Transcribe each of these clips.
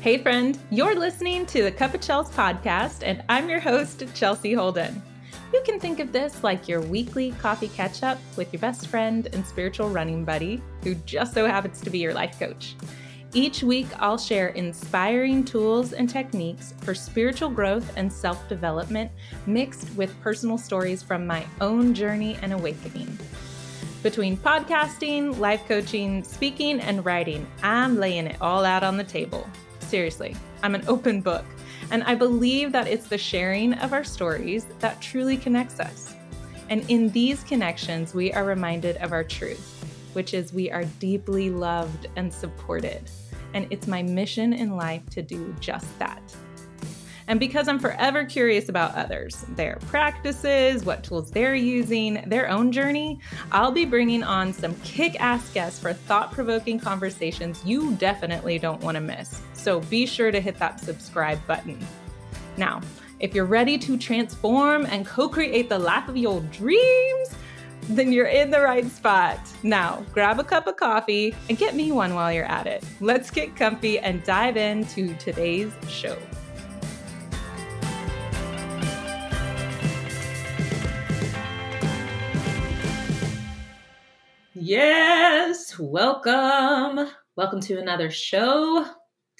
Hey, friend, you're listening to the Cup of Chels podcast, and I'm your host, Chelsea Holden. You can think of this like your weekly coffee catch up with your best friend and spiritual running buddy, who just so happens to be your life coach. Each week, I'll share inspiring tools and techniques for spiritual growth and self development, mixed with personal stories from my own journey and awakening. Between podcasting, life coaching, speaking, and writing, I'm laying it all out on the table. Seriously, I'm an open book, and I believe that it's the sharing of our stories that truly connects us. And in these connections, we are reminded of our truth, which is we are deeply loved and supported. And it's my mission in life to do just that. And because I'm forever curious about others, their practices, what tools they're using, their own journey, I'll be bringing on some kick ass guests for thought provoking conversations you definitely don't want to miss. So be sure to hit that subscribe button. Now, if you're ready to transform and co create the life of your dreams, then you're in the right spot. Now, grab a cup of coffee and get me one while you're at it. Let's get comfy and dive into today's show. Yes, welcome. Welcome to another show,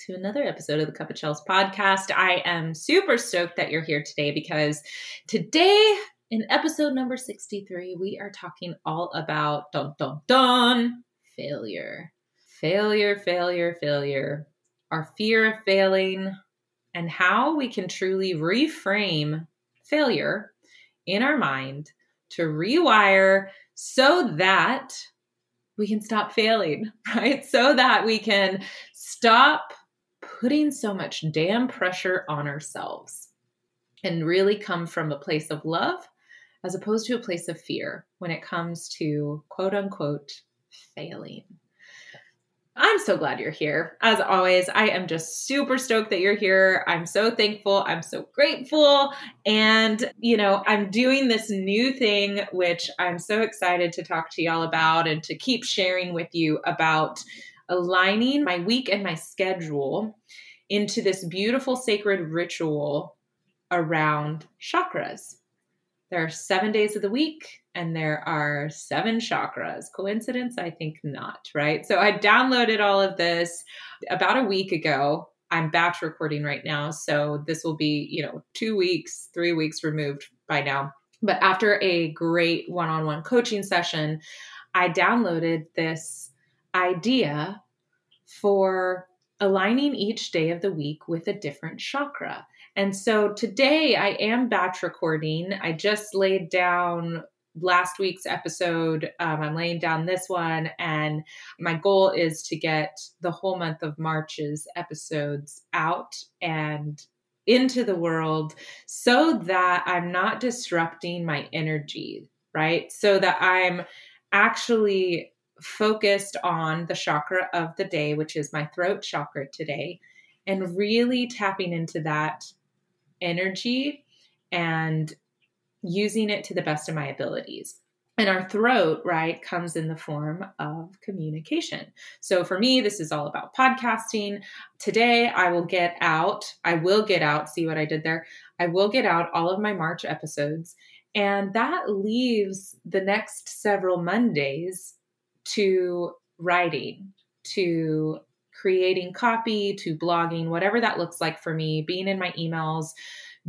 to another episode of the Cup of Chels podcast. I am super stoked that you're here today because today, in episode number 63, we are talking all about dun dun dun failure. Failure, failure, failure. Our fear of failing and how we can truly reframe failure in our mind to rewire so that we can stop failing, right? So that we can stop putting so much damn pressure on ourselves and really come from a place of love as opposed to a place of fear when it comes to quote unquote failing. I'm so glad you're here. As always, I am just super stoked that you're here. I'm so thankful. I'm so grateful. And, you know, I'm doing this new thing, which I'm so excited to talk to y'all about and to keep sharing with you about aligning my week and my schedule into this beautiful sacred ritual around chakras. There are seven days of the week and there are seven chakras. Coincidence? I think not, right? So I downloaded all of this about a week ago. I'm batch recording right now. So this will be, you know, two weeks, three weeks removed by now. But after a great one on one coaching session, I downloaded this idea for aligning each day of the week with a different chakra. And so today I am batch recording. I just laid down last week's episode. Um, I'm laying down this one, and my goal is to get the whole month of March's episodes out and into the world so that I'm not disrupting my energy, right? So that I'm actually focused on the chakra of the day, which is my throat chakra today, and really tapping into that energy and using it to the best of my abilities. And our throat, right, comes in the form of communication. So for me, this is all about podcasting. Today, I will get out, I will get out, see what I did there. I will get out all of my March episodes. And that leaves the next several Mondays to writing, to creating copy, to blogging, whatever that looks like for me, being in my emails,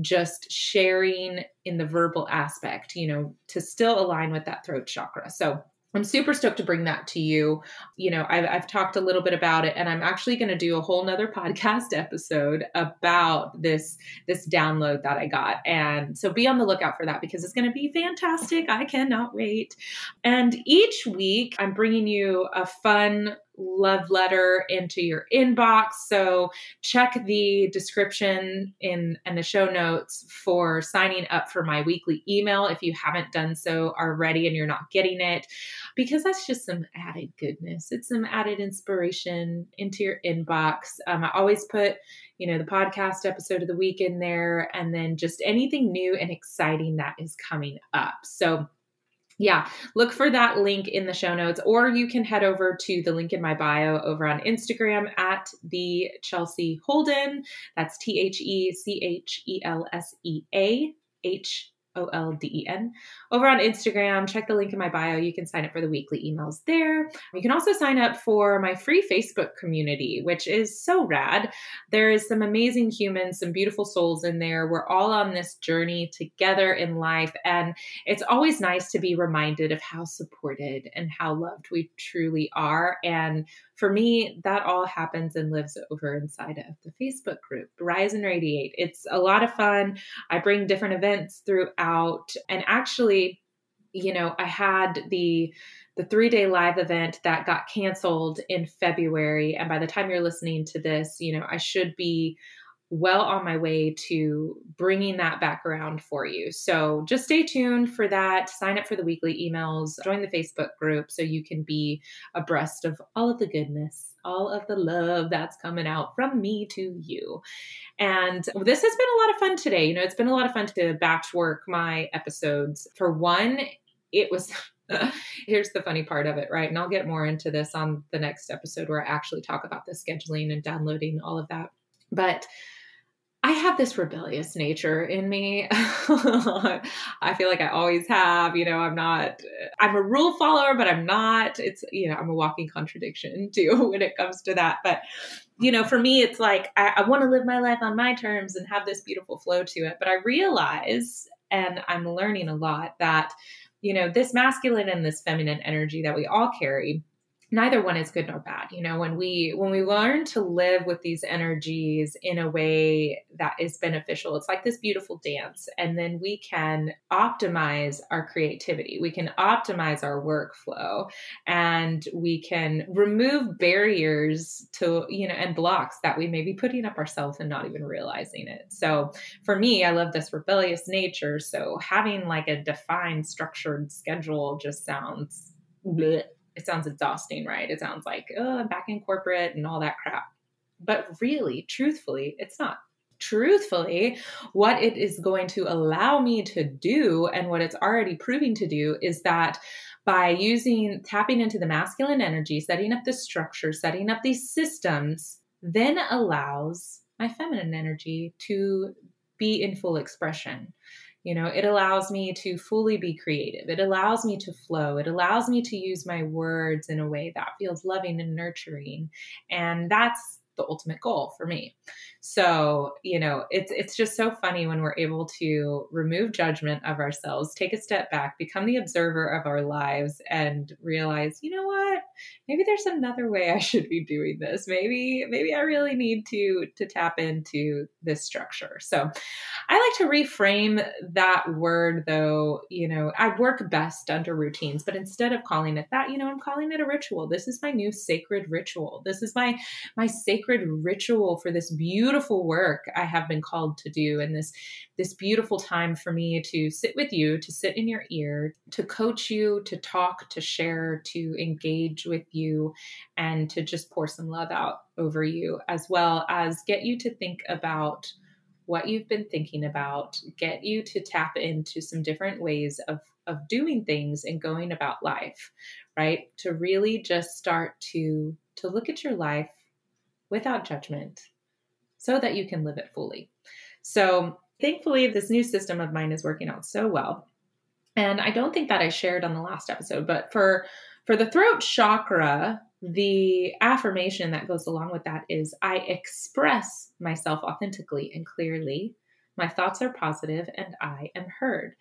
just sharing in the verbal aspect, you know, to still align with that throat chakra. So I'm super stoked to bring that to you. You know, I've, I've talked a little bit about it, and I'm actually going to do a whole nother podcast episode about this this download that I got. And so be on the lookout for that because it's going to be fantastic. I cannot wait. And each week, I'm bringing you a fun love letter into your inbox. So check the description in and the show notes for signing up for my weekly email if you haven't done so already and you're not getting it, because that's just some added goodness. It's some added inspiration into your inbox. Um, I always put you know, the podcast episode of the week in there, and then just anything new and exciting that is coming up. So yeah, look for that link in the show notes, or you can head over to the link in my bio over on Instagram at the Chelsea Holden. That's T H E C H E L S E A H O L D E N. Over on Instagram, check the link in my bio. You can sign up for the weekly emails there. You can also sign up for my free Facebook community, which is so rad. There is some amazing humans, some beautiful souls in there. We're all on this journey together in life. And it's always nice to be reminded of how supported and how loved we truly are. And for me, that all happens and lives over inside of the Facebook group, Rise and Radiate. It's a lot of fun. I bring different events throughout. And actually, you know, I had the the three day live event that got canceled in February. And by the time you're listening to this, you know, I should be well on my way to bringing that back around for you. So just stay tuned for that. Sign up for the weekly emails, join the Facebook group so you can be abreast of all of the goodness, all of the love that's coming out from me to you. And this has been a lot of fun today. You know, it's been a lot of fun to batch work my episodes. For one, it was here's the funny part of it, right? And I'll get more into this on the next episode where I actually talk about the scheduling and downloading all of that. But I have this rebellious nature in me. I feel like I always have. You know, I'm not, I'm a rule follower, but I'm not. It's, you know, I'm a walking contradiction too when it comes to that. But, you know, for me, it's like I, I want to live my life on my terms and have this beautiful flow to it. But I realize, and I'm learning a lot, that, you know, this masculine and this feminine energy that we all carry neither one is good nor bad you know when we when we learn to live with these energies in a way that is beneficial it's like this beautiful dance and then we can optimize our creativity we can optimize our workflow and we can remove barriers to you know and blocks that we may be putting up ourselves and not even realizing it. So for me i love this rebellious nature so having like a defined structured schedule just sounds bleh it sounds exhausting, right? It sounds like, oh, I'm back in corporate and all that crap. But really, truthfully, it's not. Truthfully, what it is going to allow me to do and what it's already proving to do is that by using tapping into the masculine energy, setting up the structure, setting up these systems, then allows my feminine energy to be in full expression. You know, it allows me to fully be creative. It allows me to flow. It allows me to use my words in a way that feels loving and nurturing. And that's the ultimate goal for me. So, you know, it's it's just so funny when we're able to remove judgment of ourselves, take a step back, become the observer of our lives and realize, you know what? Maybe there's another way I should be doing this. Maybe maybe I really need to to tap into this structure. So, I like to reframe that word though, you know, I work best under routines, but instead of calling it that, you know, I'm calling it a ritual. This is my new sacred ritual. This is my my sacred ritual for this beautiful work I have been called to do and this this beautiful time for me to sit with you, to sit in your ear, to coach you, to talk, to share, to engage with you and to just pour some love out over you as well as get you to think about what you've been thinking about, get you to tap into some different ways of of doing things and going about life, right? To really just start to to look at your life without judgment so that you can live it fully. So, thankfully, this new system of mine is working out so well. And I don't think that I shared on the last episode, but for for the throat chakra, the affirmation that goes along with that is I express myself authentically and clearly. My thoughts are positive and I am heard.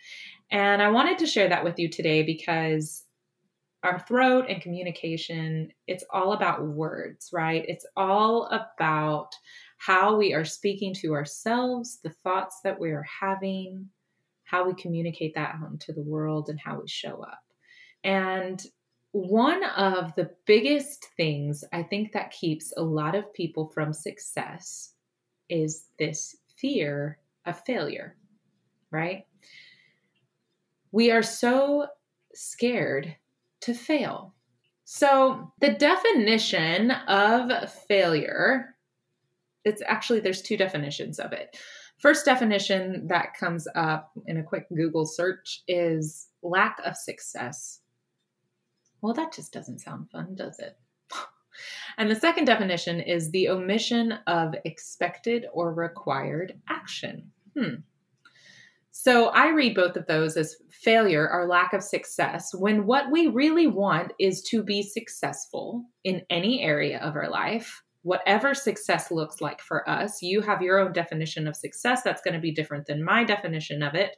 And I wanted to share that with you today because our throat and communication, it's all about words, right? It's all about how we are speaking to ourselves, the thoughts that we are having, how we communicate that out into the world, and how we show up. And one of the biggest things I think that keeps a lot of people from success is this fear of failure, right? We are so scared to fail. So, the definition of failure it's actually there's two definitions of it. First definition that comes up in a quick Google search is lack of success. Well, that just doesn't sound fun, does it? and the second definition is the omission of expected or required action. Hmm. So I read both of those as failure or lack of success when what we really want is to be successful in any area of our life. Whatever success looks like for us, you have your own definition of success. That's going to be different than my definition of it.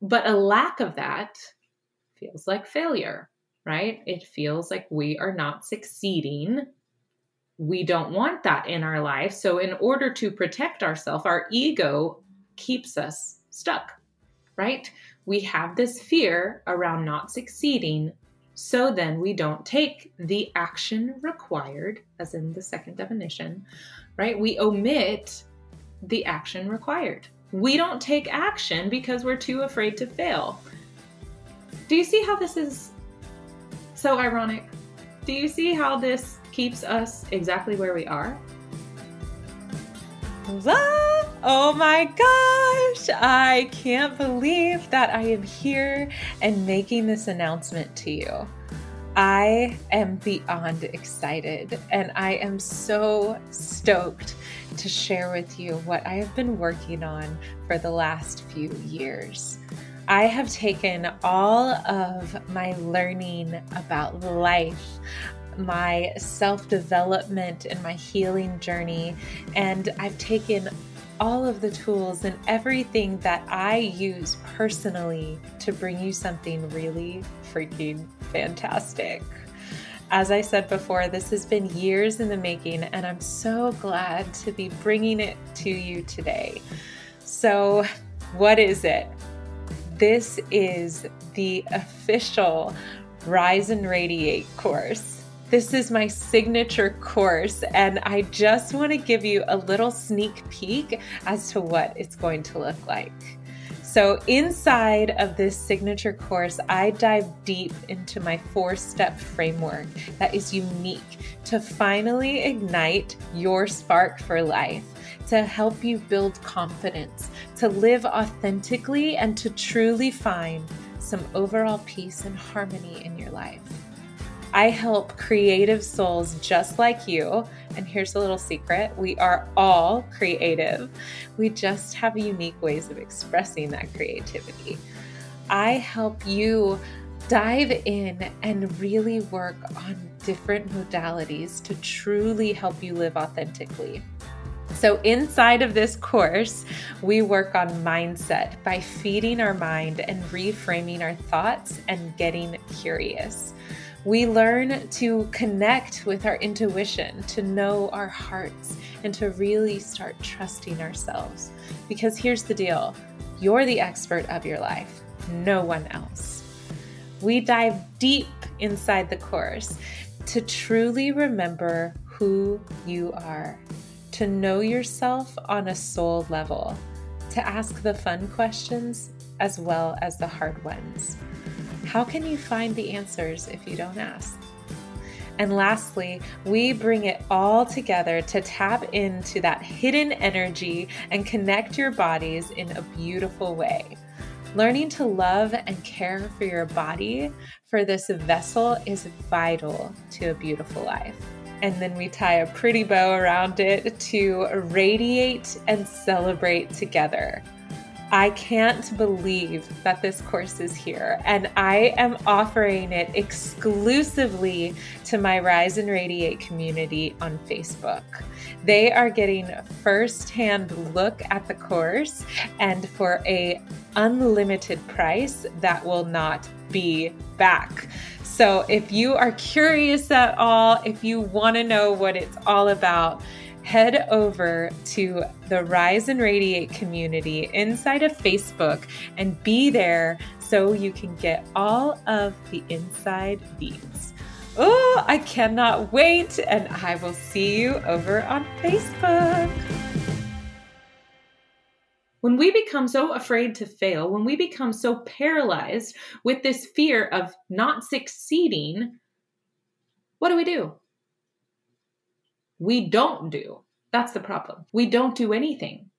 But a lack of that feels like failure, right? It feels like we are not succeeding. We don't want that in our life. So, in order to protect ourselves, our ego keeps us stuck, right? We have this fear around not succeeding. So then we don't take the action required, as in the second definition, right? We omit the action required. We don't take action because we're too afraid to fail. Do you see how this is so ironic? Do you see how this keeps us exactly where we are? Oh my gosh, I can't believe that I am here and making this announcement to you. I am beyond excited and I am so stoked to share with you what I have been working on for the last few years. I have taken all of my learning about life, my self development, and my healing journey, and I've taken all of the tools and everything that I use personally to bring you something really freaking fantastic. As I said before, this has been years in the making, and I'm so glad to be bringing it to you today. So, what is it? This is the official Rise and Radiate course. This is my signature course, and I just want to give you a little sneak peek as to what it's going to look like. So, inside of this signature course, I dive deep into my four step framework that is unique to finally ignite your spark for life, to help you build confidence, to live authentically, and to truly find some overall peace and harmony in your life. I help creative souls just like you. And here's a little secret we are all creative. We just have unique ways of expressing that creativity. I help you dive in and really work on different modalities to truly help you live authentically. So, inside of this course, we work on mindset by feeding our mind and reframing our thoughts and getting curious. We learn to connect with our intuition, to know our hearts, and to really start trusting ourselves. Because here's the deal you're the expert of your life, no one else. We dive deep inside the course to truly remember who you are, to know yourself on a soul level, to ask the fun questions as well as the hard ones. How can you find the answers if you don't ask? And lastly, we bring it all together to tap into that hidden energy and connect your bodies in a beautiful way. Learning to love and care for your body for this vessel is vital to a beautiful life. And then we tie a pretty bow around it to radiate and celebrate together. I can't believe that this course is here, and I am offering it exclusively to my Rise and Radiate community on Facebook. They are getting first-hand look at the course and for a unlimited price that will not be back. So if you are curious at all, if you want to know what it's all about, head over to the Rise and Radiate community inside of Facebook and be there so you can get all of the inside beats. Oh, I cannot wait, and I will see you over on Facebook. When we become so afraid to fail, when we become so paralyzed with this fear of not succeeding, what do we do? We don't do. That's the problem. We don't do anything.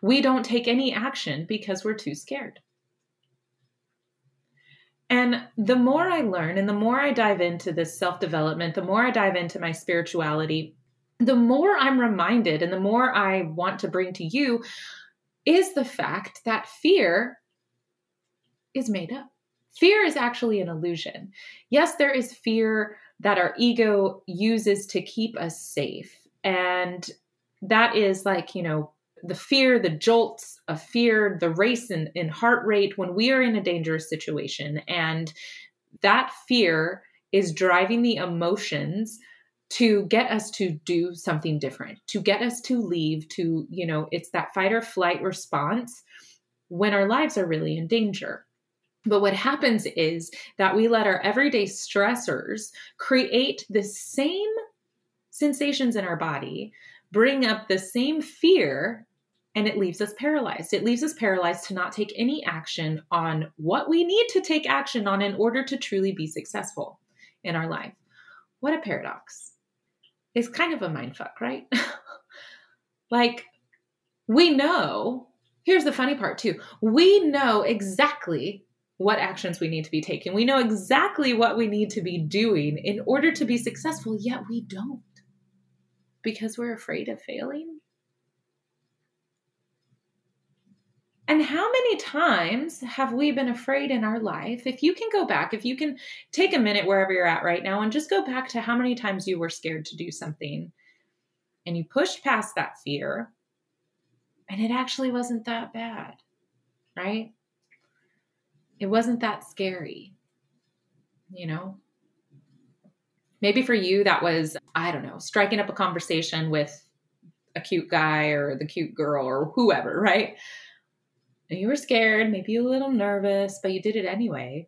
We don't take any action because we're too scared. And the more I learn and the more I dive into this self development, the more I dive into my spirituality, the more I'm reminded and the more I want to bring to you is the fact that fear is made up. Fear is actually an illusion. Yes, there is fear that our ego uses to keep us safe. And that is like, you know, the fear, the jolts of fear, the race in, in heart rate when we are in a dangerous situation. And that fear is driving the emotions to get us to do something different, to get us to leave, to, you know, it's that fight or flight response when our lives are really in danger. But what happens is that we let our everyday stressors create the same sensations in our body, bring up the same fear, and it leaves us paralyzed. It leaves us paralyzed to not take any action on what we need to take action on in order to truly be successful in our life. What a paradox. It's kind of a mind fuck, right? like, we know, here's the funny part too. We know exactly what actions we need to be taking. We know exactly what we need to be doing in order to be successful, yet we don't because we're afraid of failing. And how many times have we been afraid in our life? If you can go back, if you can take a minute wherever you're at right now and just go back to how many times you were scared to do something and you pushed past that fear and it actually wasn't that bad, right? It wasn't that scary, you know? Maybe for you, that was, I don't know, striking up a conversation with a cute guy or the cute girl or whoever, right? And you were scared, maybe a little nervous, but you did it anyway.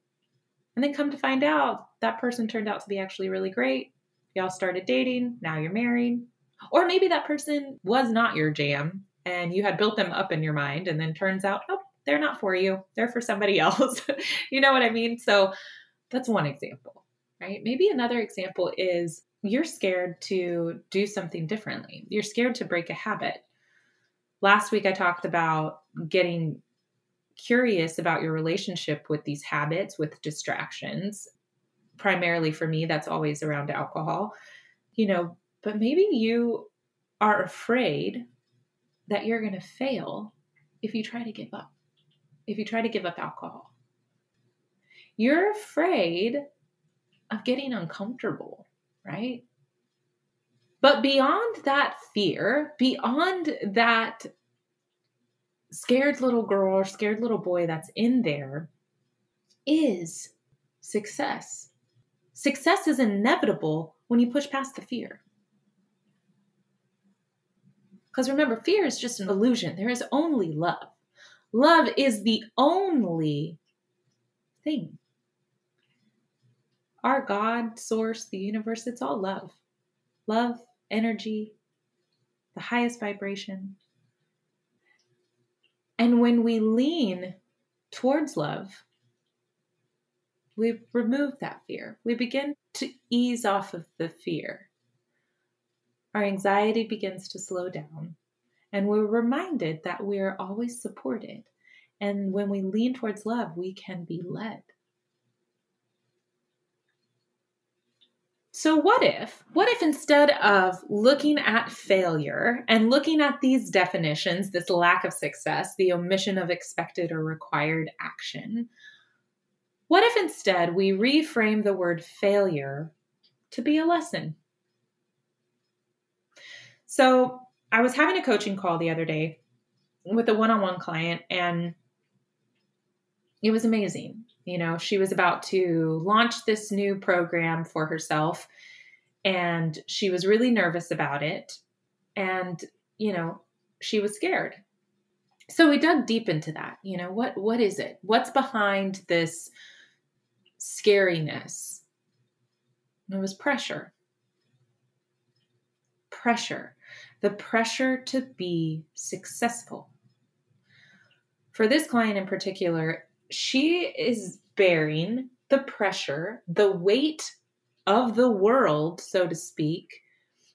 And then come to find out, that person turned out to be actually really great. Y'all started dating, now you're married. Or maybe that person was not your jam and you had built them up in your mind, and then turns out, oh, they're not for you. They're for somebody else. you know what I mean? So that's one example, right? Maybe another example is you're scared to do something differently. You're scared to break a habit. Last week I talked about getting curious about your relationship with these habits, with distractions. Primarily for me, that's always around alcohol. You know, but maybe you are afraid that you're going to fail if you try to give up if you try to give up alcohol. You're afraid of getting uncomfortable, right? But beyond that fear, beyond that scared little girl or scared little boy that's in there, is success. Success is inevitable when you push past the fear. Because remember, fear is just an illusion. There is only love. Love is the only thing. Our God, source, the universe, it's all love. Love, energy, the highest vibration. And when we lean towards love, we remove that fear. We begin to ease off of the fear. Our anxiety begins to slow down. And we're reminded that we are always supported. And when we lean towards love, we can be led. So, what if, what if instead of looking at failure and looking at these definitions, this lack of success, the omission of expected or required action, what if instead we reframe the word failure to be a lesson? So, I was having a coaching call the other day with a one on one client, and it was amazing. You know, she was about to launch this new program for herself, and she was really nervous about it. And, you know, she was scared. So we dug deep into that. You know, what what is it? What's behind this scariness? it was pressure. Pressure the pressure to be successful. For this client in particular, she is bearing the pressure, the weight of the world, so to speak,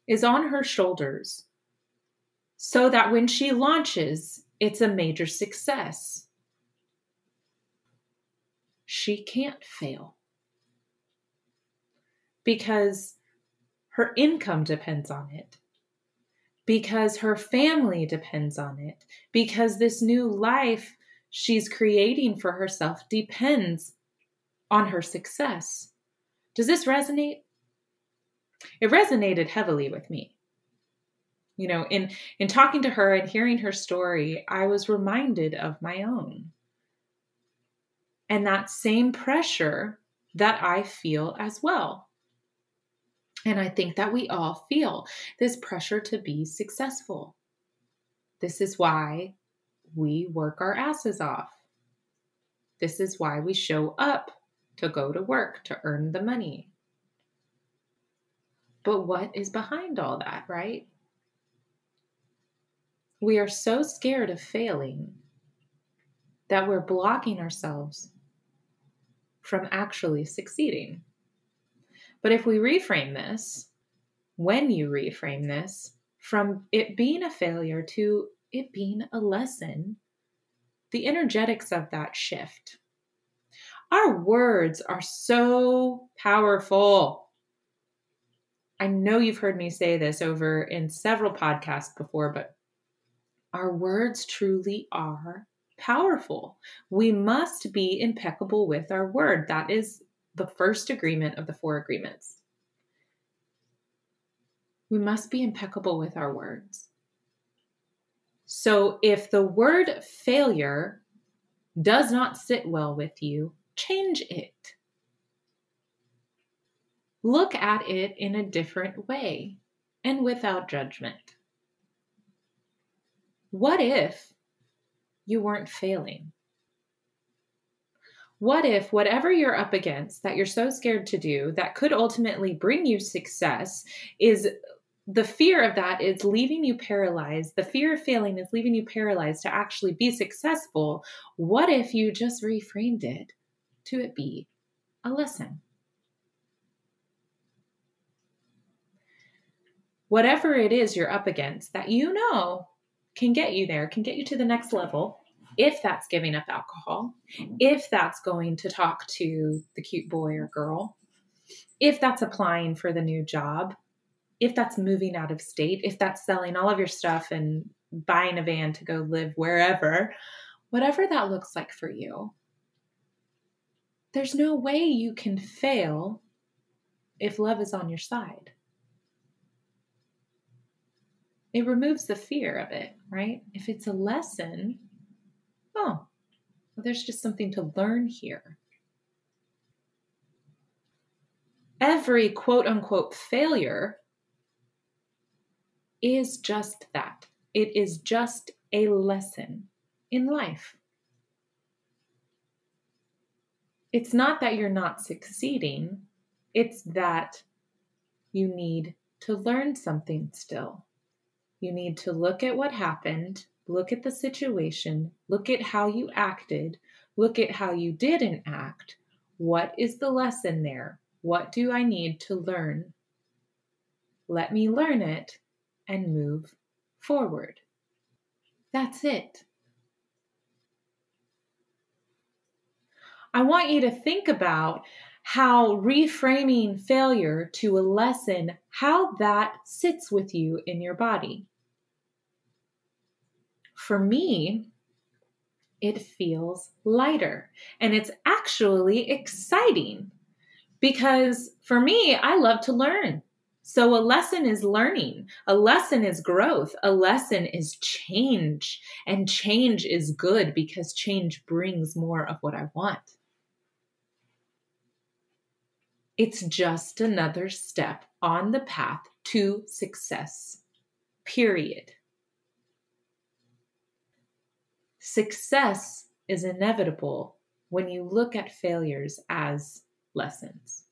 is on her shoulders so that when she launches, it's a major success. she can't fail because her income depends on it, because her family depends on it, because this new life she's creating for herself depends on her success. Does this resonate? It resonated heavily with me. You know, in in talking to her and hearing her story, I was reminded of my own. And that same pressure that I feel as well. And I think that we all feel this pressure to be successful. This is why we work our asses off. This is why we show up to go to work to earn the money. But what is behind all that, right? We are so scared of failing that we're blocking ourselves from actually succeeding. But if we reframe this, when you reframe this from it being a failure to it being a lesson, the energetics of that shift. Our words are so powerful. I know you've heard me say this over in several podcasts before, but our words truly are powerful. We must be impeccable with our word. That is the first agreement of the four agreements. We must be impeccable with our words. So if the word failure does not sit well with you, change it. Look at it in a different way and without judgment. What if you weren't failing? What if whatever you're up against that you're so scared to do that could ultimately bring you success is the fear of that is leaving you paralyzed. The fear of failing is leaving you paralyzed to actually be successful. What if you just reframed it to it be a lesson? Whatever it is you're up against that you know can get you there, can get you to the next level, if that's giving up alcohol, if that's going to talk to the cute boy or girl, if that's applying for the new job, if that's moving out of state, if that's selling all of your stuff and buying a van to go live wherever, whatever that looks like for you, there's no way you can fail if love is on your side. It removes the fear of it, right? If it's a lesson, oh, well, there's just something to learn here. Every quote unquote failure is just that. It is just a lesson in life. It's not that you're not succeeding, it's that you need to learn something still. You need to look at what happened, look at the situation, look at how you acted, look at how you didn't act. What is the lesson there? What do I need to learn? Let me learn it and move forward. That's it. I want you to think about how reframing failure to a lesson, how that sits with you in your body. For me, it feels lighter and it's actually exciting because for me, I love to learn. So, a lesson is learning, a lesson is growth, a lesson is change. And change is good because change brings more of what I want. It's just another step on the path to success, period. Success is inevitable when you look at failures as lessons.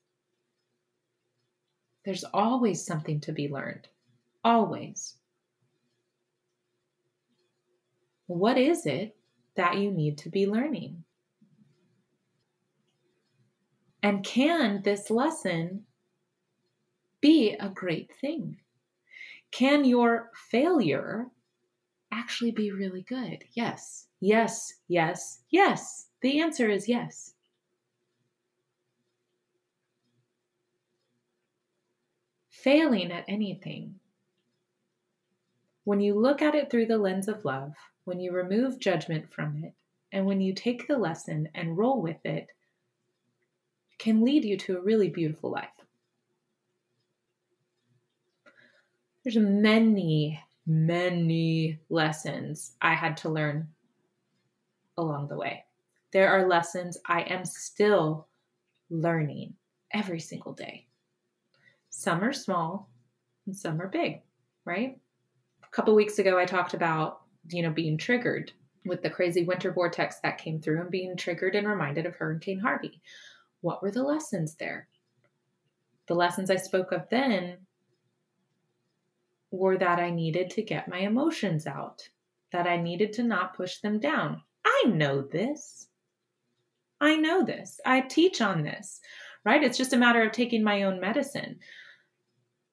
There's always something to be learned. Always. What is it that you need to be learning? And can this lesson be a great thing? Can your failure actually be really good? Yes, yes, yes, yes. The answer is yes. Failing at anything. When you look at it through the lens of love, when you remove judgment from it, and when you take the lesson and roll with it, can lead you to a really beautiful life. There's many many lessons I had to learn along the way. There are lessons I am still learning every single day. Some are small and some are big, right? A couple weeks ago, I talked about, you know, being triggered with the crazy winter vortex that came through and being triggered and reminded of Hurricane Harvey. What were the lessons there? The lessons I spoke of then were that I needed to get my emotions out, that I needed to not push them down. I know this. I know this. I teach on this, right? It's just a matter of taking my own medicine.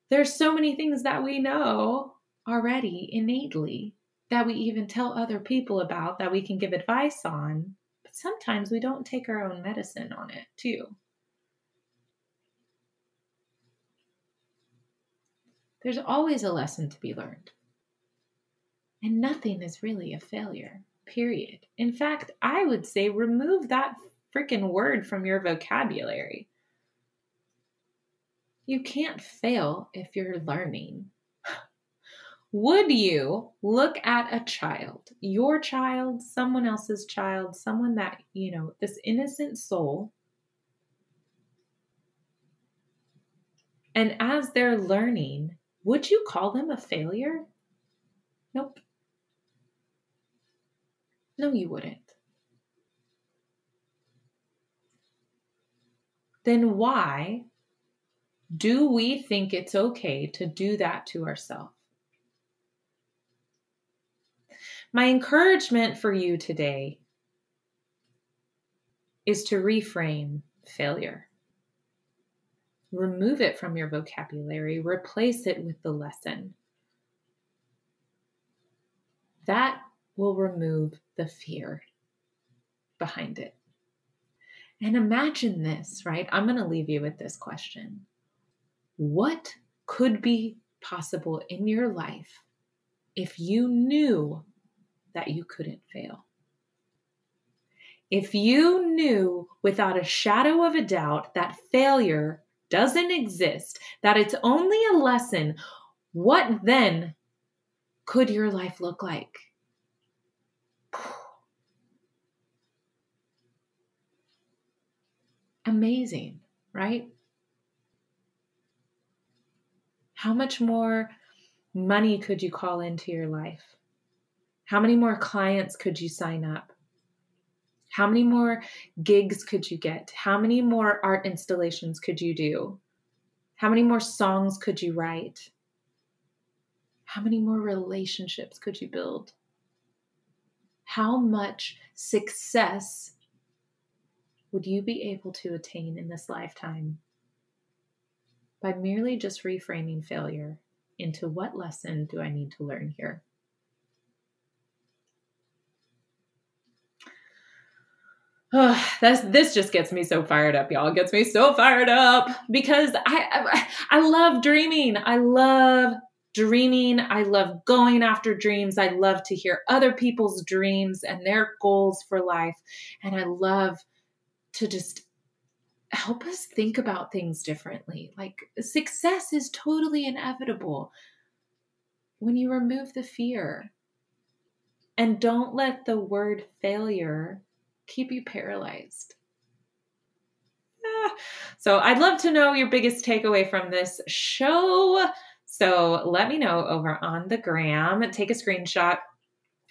There's so many things that we know already innately that we even tell other people about that we can give advice on, but sometimes we don't take our own medicine on it too. There's always a lesson to be learned. And nothing is really a failure, period. In fact, I would say remove that freaking word from your vocabulary. You can't fail if you're learning. Would you look at a child, your child, someone else's child, someone that, you know, this innocent soul, and as they're learning, would you call them a failure? Nope. No, you wouldn't. Then why do we think it's okay to do that to ourselves? My encouragement for you today is to reframe failure. Remove it from your vocabulary, replace it with the lesson. That will remove the fear behind it. And imagine this, right? I'm going to leave you with this question What could be possible in your life if you knew that you couldn't fail. If you knew without a shadow of a doubt that failure doesn't exist, that it's only a lesson, what then could your life look like? Amazing, right? How much more money could you call into your life? How many more clients could you sign up? How many more gigs could you get? How many more art installations could you do? How many more songs could you write? How many more relationships could you build? How much success would you be able to attain in this lifetime by merely just reframing failure into what lesson do I need to learn here? Oh, this this just gets me so fired up, y'all. It gets me so fired up because I, I I love dreaming. I love dreaming. I love going after dreams. I love to hear other people's dreams and their goals for life. And I love to just help us think about things differently. Like success is totally inevitable when you remove the fear. And don't let the word failure keep you paralyzed. Ah. So I'd love to know your biggest takeaway from this show. So let me know over on the gram. Take a screenshot.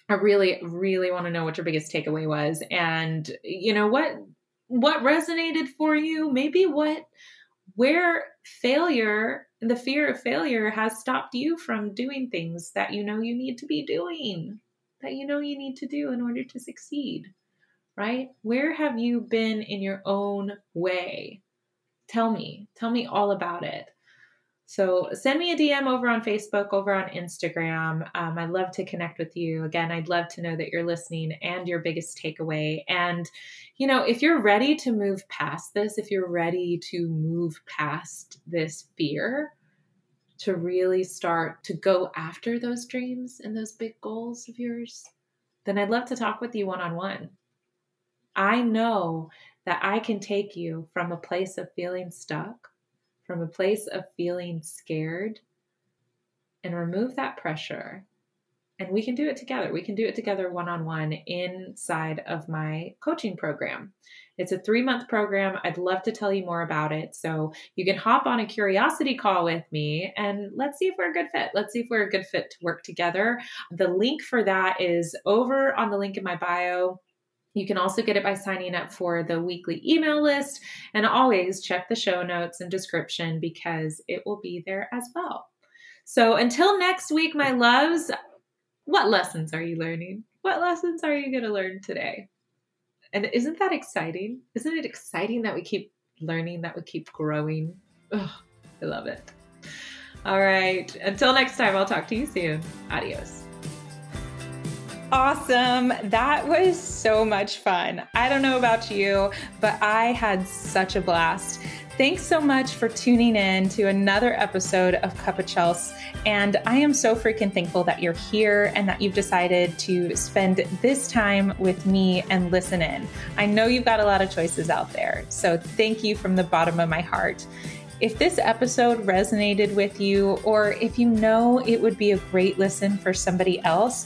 I really, really want to know what your biggest takeaway was. And you know what what resonated for you? Maybe what where failure, the fear of failure has stopped you from doing things that you know you need to be doing, that you know you need to do in order to succeed right? Where have you been in your own way? Tell me, tell me all about it. So send me a DM over on Facebook, over on Instagram. Um, I'd love to connect with you. Again, I'd love to know that you're listening and your biggest takeaway. And, you know, if you're ready to move past this, if you're ready to move past this fear, to really start to go after those dreams and those big goals of yours, then I'd love to talk with you one on one. I know that I can take you from a place of feeling stuck, from a place of feeling scared, and remove that pressure and we can do it together. We can do it together one on one inside of my coaching program. It's a three month program. I'd love to tell you more about it. So you can hop on a curiosity call with me and let's see if we're a good fit. Let's see if we're a good fit to work together. The link for that is over on the link in my bio. You can also get it by signing up for the weekly email list and always check the show notes and description because it will be there as well. So until next week, my loves, what lessons are you learning? What lessons are you going to learn today? And isn't that exciting? Isn't it exciting that we keep learning, that we keep growing? Oh, I love it. All right. Until next time, I'll talk to you soon. Adios. Awesome. That was so much fun. I don't know about you, but I had such a blast. Thanks so much for tuning in to another episode of Cuppa Chels. And I am so freaking thankful that you're here and that you've decided to spend this time with me and listen in. I know you've got a lot of choices out there. So thank you from the bottom of my heart. If this episode resonated with you, or if you know it would be a great listen for somebody else,